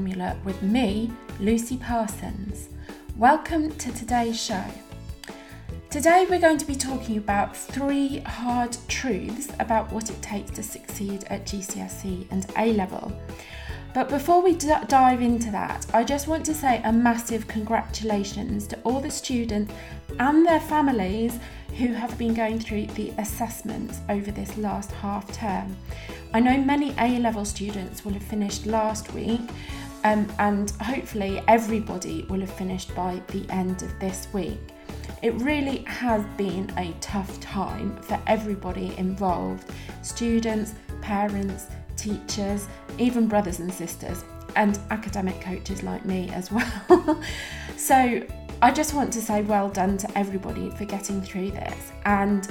Formula with me, Lucy Parsons. Welcome to today's show. Today, we're going to be talking about three hard truths about what it takes to succeed at GCSE and A level. But before we d- dive into that, I just want to say a massive congratulations to all the students and their families who have been going through the assessments over this last half term. I know many A level students will have finished last week, um, and hopefully everybody will have finished by the end of this week. It really has been a tough time for everybody involved students, parents, teachers, even brothers and sisters, and academic coaches like me as well. so I just want to say well done to everybody for getting through this. And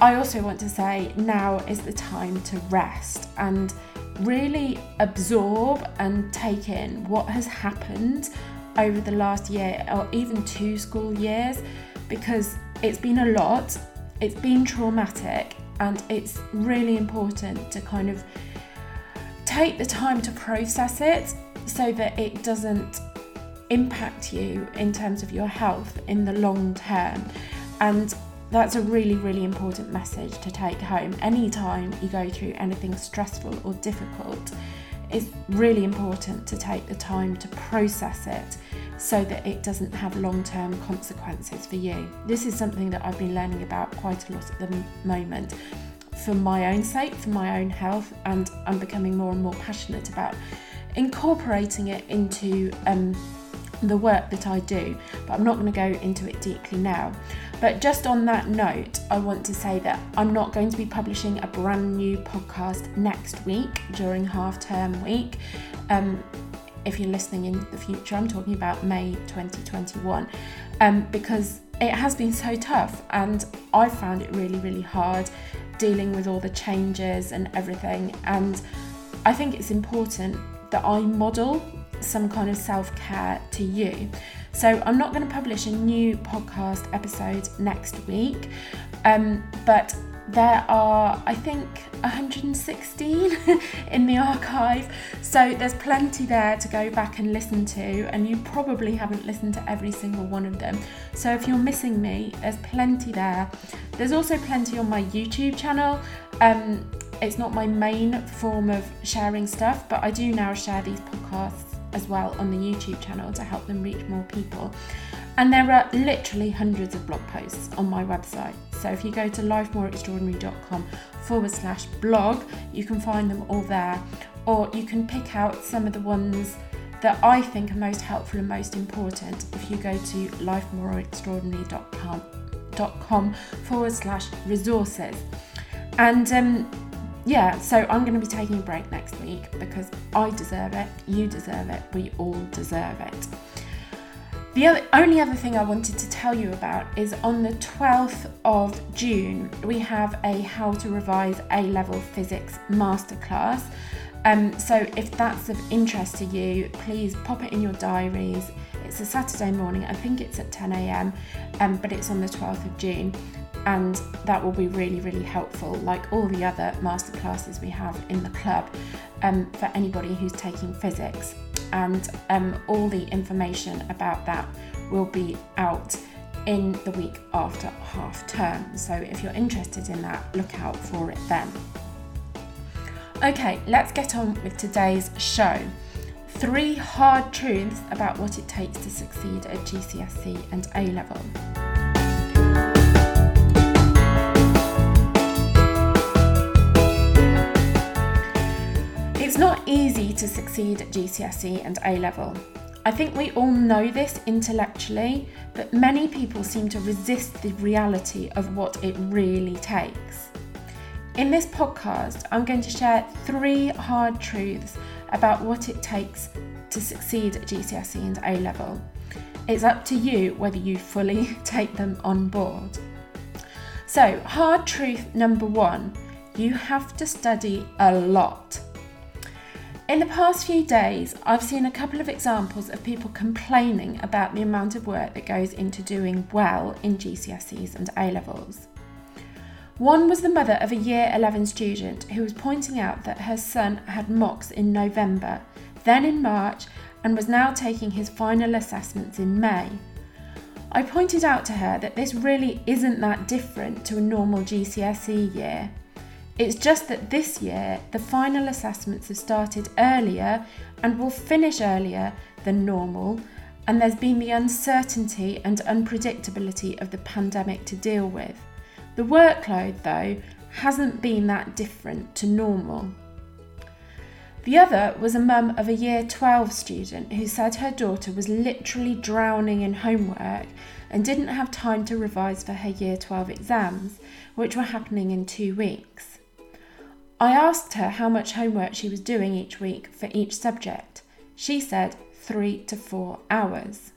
I also want to say now is the time to rest and really absorb and take in what has happened over the last year or even two school years because it's been a lot, it's been traumatic, and it's really important to kind of take the time to process it so that it doesn't impact you in terms of your health in the long term. And that's a really, really important message to take home. Anytime you go through anything stressful or difficult, it's really important to take the time to process it so that it doesn't have long term consequences for you. This is something that I've been learning about quite a lot at the moment for my own sake, for my own health, and I'm becoming more and more passionate about incorporating it into um, the work that I do. But I'm not going to go into it deeply now. But just on that note, I want to say that I'm not going to be publishing a brand new podcast next week during half term week. Um, if you're listening in the future, I'm talking about May 2021, um, because it has been so tough and I found it really, really hard dealing with all the changes and everything. And I think it's important that I model some kind of self care to you. So I'm not going to publish a new podcast episode next week, um, but there are, I think, 116 in the archive. So there's plenty there to go back and listen to, and you probably haven't listened to every single one of them. So if you're missing me, there's plenty there. There's also plenty on my YouTube channel. Um, it's not my main form of sharing stuff, but I do now share these podcasts as well on the YouTube channel to help them reach more people. And there are literally hundreds of blog posts on my website. So if you go to lifemoreextraordinary.com forward slash blog, you can find them all there. Or you can pick out some of the ones that I think are most helpful and most important if you go to lifemoreextraordinary.com forward slash resources. And um, yeah, so I'm going to be taking a break next week because I deserve it, you deserve it, we all deserve it. The other, only other thing I wanted to tell you about is on the 12th of June, we have a How to Revise A Level Physics Masterclass. Um, so if that's of interest to you, please pop it in your diaries. It's a Saturday morning, I think it's at 10 a.m., um, but it's on the 12th of June and that will be really, really helpful, like all the other masterclasses we have in the club um, for anybody who's taking physics. And um, all the information about that will be out in the week after half term. So if you're interested in that, look out for it then. Okay, let's get on with today's show. Three hard truths about what it takes to succeed at GCSE and A level. Not easy to succeed at GCSE and A level. I think we all know this intellectually, but many people seem to resist the reality of what it really takes. In this podcast, I'm going to share three hard truths about what it takes to succeed at GCSE and A level. It's up to you whether you fully take them on board. So, hard truth number one you have to study a lot. In the past few days, I've seen a couple of examples of people complaining about the amount of work that goes into doing well in GCSEs and A levels. One was the mother of a year 11 student who was pointing out that her son had mocks in November, then in March, and was now taking his final assessments in May. I pointed out to her that this really isn't that different to a normal GCSE year. It's just that this year the final assessments have started earlier and will finish earlier than normal, and there's been the uncertainty and unpredictability of the pandemic to deal with. The workload, though, hasn't been that different to normal. The other was a mum of a year 12 student who said her daughter was literally drowning in homework and didn't have time to revise for her year 12 exams, which were happening in two weeks. I asked her how much homework she was doing each week for each subject. She said three to four hours.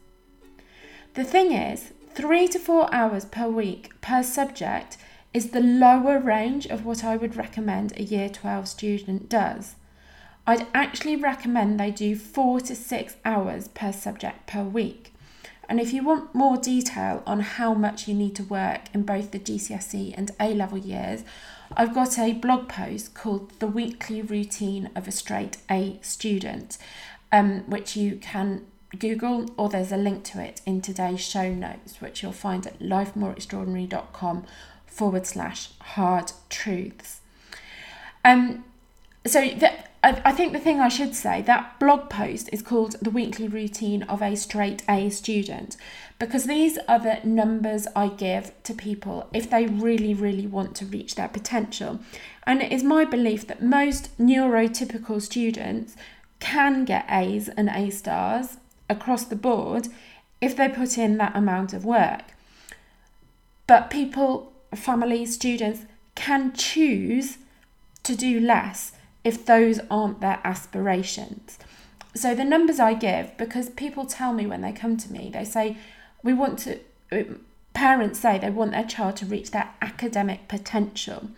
The thing is, three to four hours per week per subject is the lower range of what I would recommend a year 12 student does. I'd actually recommend they do four to six hours per subject per week. And if you want more detail on how much you need to work in both the GCSE and A level years, I've got a blog post called The Weekly Routine of a Straight A Student, um, which you can Google or there's a link to it in today's show notes, which you'll find at lifemoreextraordinary.com forward slash hard truths. Um, so that I, I think the thing I should say that blog post is called The Weekly Routine of a Straight A Student because these are the numbers I give to people if they really, really want to reach their potential. And it is my belief that most neurotypical students can get A's and A stars across the board if they put in that amount of work. But people, families, students can choose to do less if those aren't their aspirations. So the numbers I give, because people tell me when they come to me, they say, we want to, uh, parents say they want their child to reach their academic potential.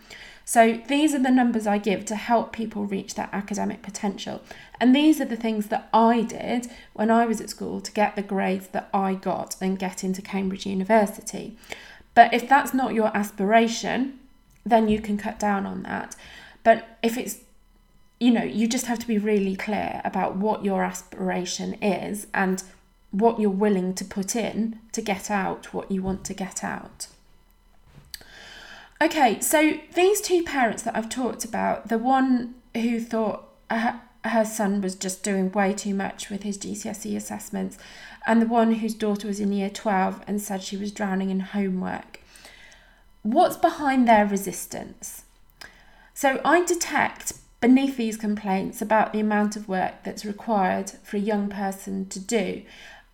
So these are the numbers I give to help people reach their academic potential. And these are the things that I did when I was at school to get the grades that I got and get into Cambridge University. But if that's not your aspiration, then you can cut down on that. But if it's you know, you just have to be really clear about what your aspiration is and what you're willing to put in to get out what you want to get out. Okay, so these two parents that I've talked about, the one who thought her, son was just doing way too much with his GCSE assessments, and the one whose daughter was in year 12 and said she was drowning in homework. What's behind their resistance? So I detect beneath these complaints about the amount of work that's required for a young person to do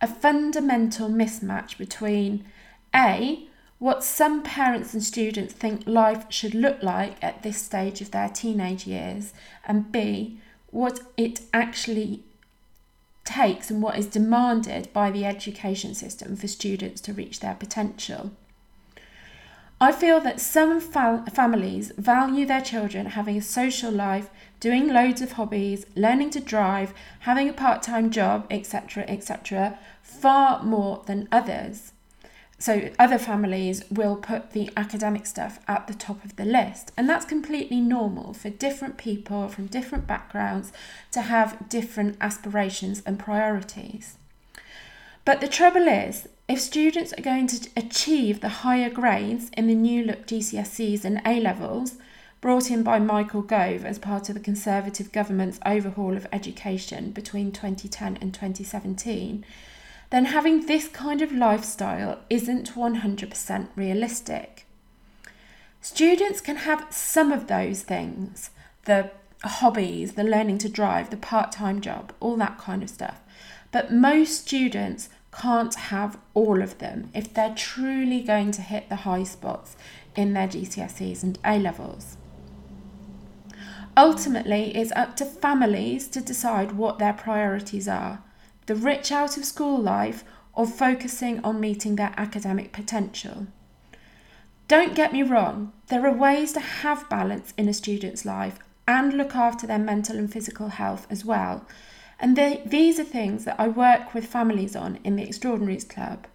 a fundamental mismatch between A, what some parents and students think life should look like at this stage of their teenage years, and B, what it actually takes and what is demanded by the education system for students to reach their potential. I feel that some fa- families value their children having a social life, doing loads of hobbies, learning to drive, having a part time job, etc., etc., far more than others. So, other families will put the academic stuff at the top of the list, and that's completely normal for different people from different backgrounds to have different aspirations and priorities. But the trouble is, if students are going to achieve the higher grades in the new look GCSEs and A levels, brought in by Michael Gove as part of the Conservative government's overhaul of education between 2010 and 2017, then having this kind of lifestyle isn't 100% realistic. Students can have some of those things the hobbies, the learning to drive, the part time job, all that kind of stuff. But most students can't have all of them if they're truly going to hit the high spots in their GCSEs and A levels. Ultimately, it's up to families to decide what their priorities are the rich out of school life or focusing on meeting their academic potential. Don't get me wrong, there are ways to have balance in a student's life and look after their mental and physical health as well, and they, these are things that I work with families on in the Extraordinaries Club.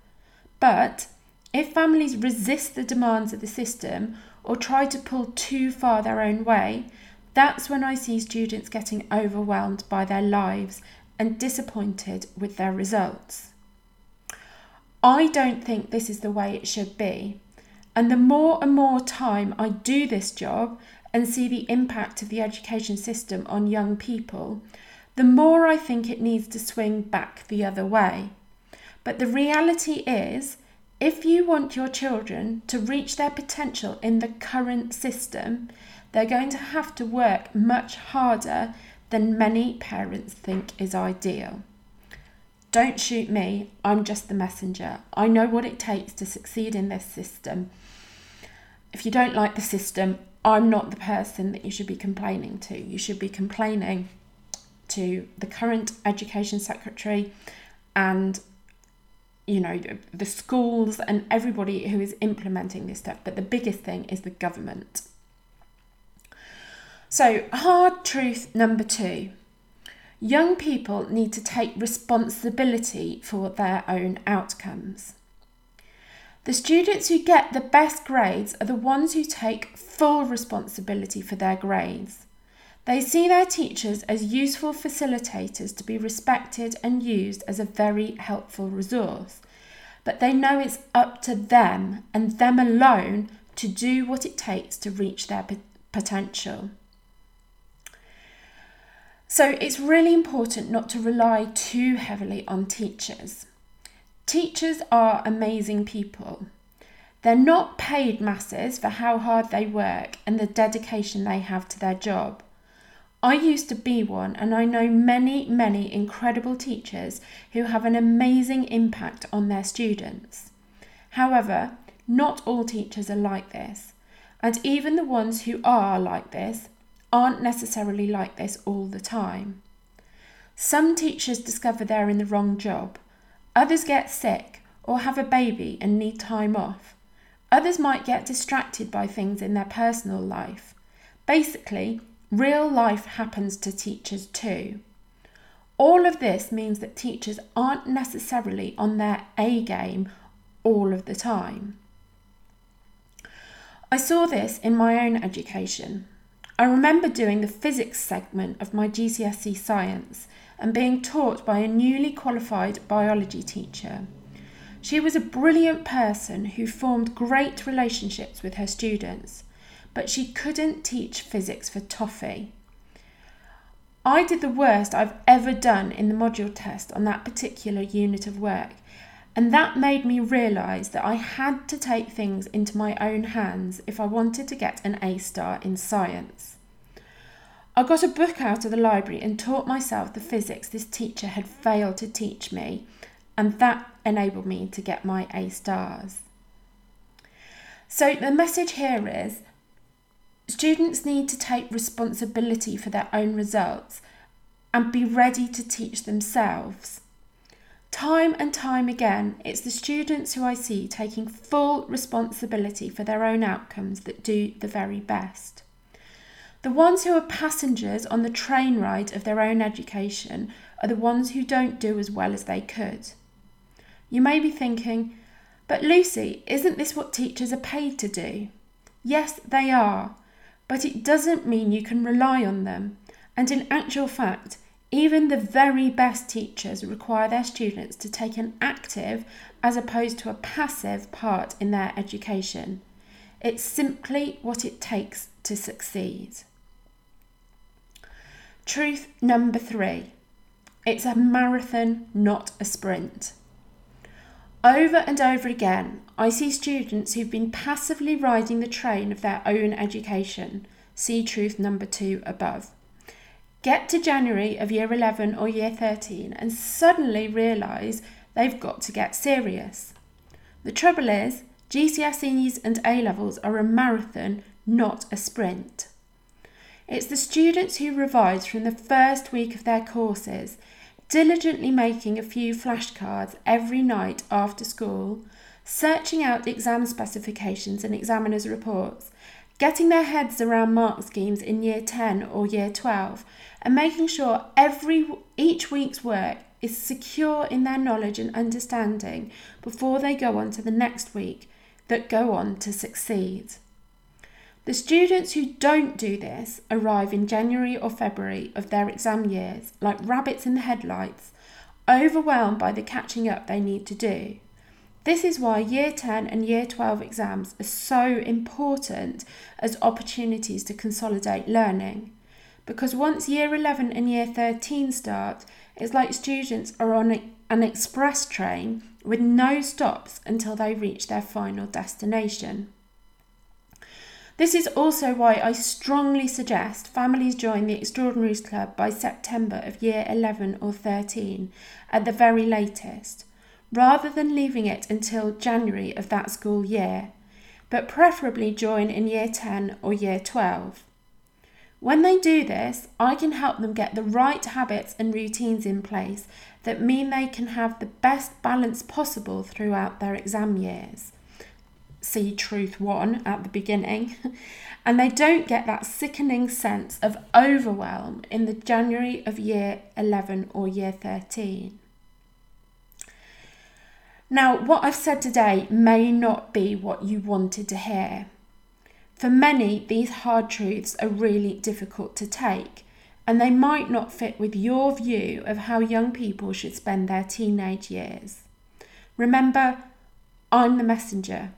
But if families resist the demands of the system or try to pull too far their own way, that's when I see students getting overwhelmed by their lives and disappointed with their results. I don't think this is the way it should be. And the more and more time I do this job and see the impact of the education system on young people, the more I think it needs to swing back the other way. But the reality is, if you want your children to reach their potential in the current system, they're going to have to work much harder than many parents think is ideal. Don't shoot me, I'm just the messenger. I know what it takes to succeed in this system. If you don't like the system, I'm not the person that you should be complaining to. You should be complaining to the current education secretary and you know, the schools and everybody who is implementing this stuff. But the biggest thing is the government. So, hard truth number two young people need to take responsibility for their own outcomes. The students who get the best grades are the ones who take full responsibility for their grades. They see their teachers as useful facilitators to be respected and used as a very helpful resource, but they know it's up to them and them alone to do what it takes to reach their potential. So it's really important not to rely too heavily on teachers. Teachers are amazing people. They're not paid masses for how hard they work and the dedication they have to their job. I used to be one, and I know many, many incredible teachers who have an amazing impact on their students. However, not all teachers are like this, and even the ones who are like this aren't necessarily like this all the time. Some teachers discover they're in the wrong job, others get sick or have a baby and need time off. Others might get distracted by things in their personal life. Basically, Real life happens to teachers too. All of this means that teachers aren't necessarily on their A game all of the time. I saw this in my own education. I remember doing the physics segment of my GCSE science and being taught by a newly qualified biology teacher. She was a brilliant person who formed great relationships with her students but she couldn't teach physics for toffee. I did the worst I've ever done in the module test on that particular unit of work, and that made me realise that I had to take things into my own hands if I wanted to get an A star in science. I got a book out of the library and taught myself the physics this teacher had failed to teach me, and that enabled me to get my A stars. So, the message here is Students need to take responsibility for their own results and be ready to teach themselves. Time and time again, it's the students who I see taking full responsibility for their own outcomes that do the very best. The ones who are passengers on the train ride of their own education are the ones who don't do as well as they could. You may be thinking, but Lucy, isn't this what teachers are paid to do? Yes, they are, but it doesn't mean you can rely on them. And in actual fact, even the very best teachers require their students to take an active as opposed to a passive part in their education. It's simply what it takes to succeed. Truth number three it's a marathon, not a sprint. Over and over again, I see students who've been passively riding the train of their own education. See truth number two above. Get to January of year 11 or year 13 and suddenly realise they've got to get serious. The trouble is, GCSEs and A levels are a marathon, not a sprint. It's the students who revise from the first week of their courses diligently making a few flashcards every night after school, searching out the exam specifications and examiners' reports, getting their heads around mark schemes in year 10 or year 12, and making sure every each week's work is secure in their knowledge and understanding before they go on to the next week that go on to succeed. The students who don't do this arrive in January or February of their exam years like rabbits in the headlights, overwhelmed by the catching up they need to do. This is why Year 10 and Year 12 exams are so important as opportunities to consolidate learning. Because once Year 11 and Year 13 start, it's like students are on an express train with no stops until they reach their final destination. This is also why I strongly suggest families join the Extraordinaries Club by September of year 11 or 13 at the very latest, rather than leaving it until January of that school year, but preferably join in year 10 or year 12. When they do this, I can help them get the right habits and routines in place that mean they can have the best balance possible throughout their exam years see truth one at the beginning, and they don't get that sickening sense of overwhelm in the January of year 11 or year 13. Now, what I've said today may not be what you wanted to hear. For many, these hard truths are really difficult to take, and they might not fit with your view of how young people should spend their teenage years. Remember, I'm the messenger.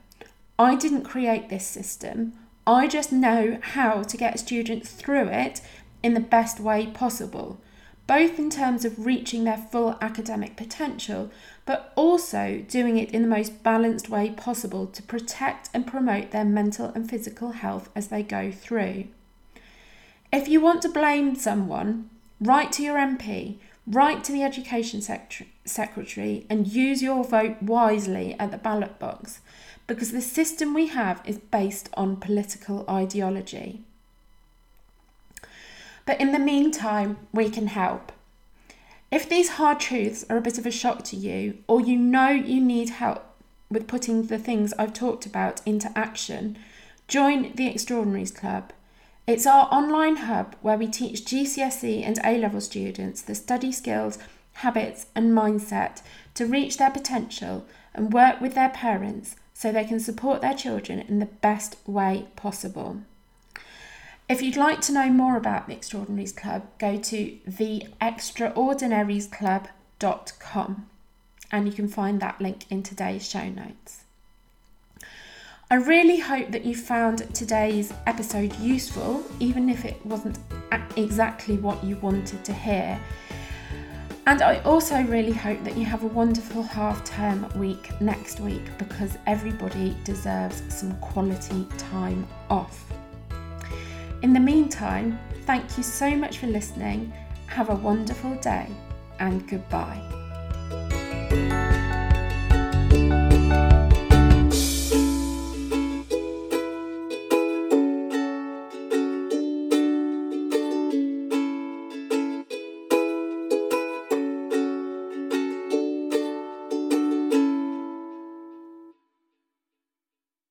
I didn't create this system. I just know how to get students through it in the best way possible, both in terms of reaching their full academic potential, but also doing it in the most balanced way possible to protect and promote their mental and physical health as they go through. If you want to blame someone, write to your MP, write to the Education Secretary, and use your vote wisely at the ballot box because the system we have is based on political ideology. But in the meantime, we can help. If these hard truths are a bit of a shock to you, or you know you need help with putting the things I've talked about into action, join the Extraordinaries Club. It's our online hub where we teach GCSE and A level students the study skills, habits, and mindset to reach their potential and work with their parents so they can support their children in the best way possible. If you'd like to know more about the Extraordinaries Club, go to theextraordinariesclub.com and you can find that link in today's show notes. I really hope that you found today's episode useful, even if it wasn't exactly what you wanted to hear. And I also really hope that you have a wonderful half term week next week because everybody deserves some quality time off. In the meantime, thank you so much for listening. Have a wonderful day and goodbye.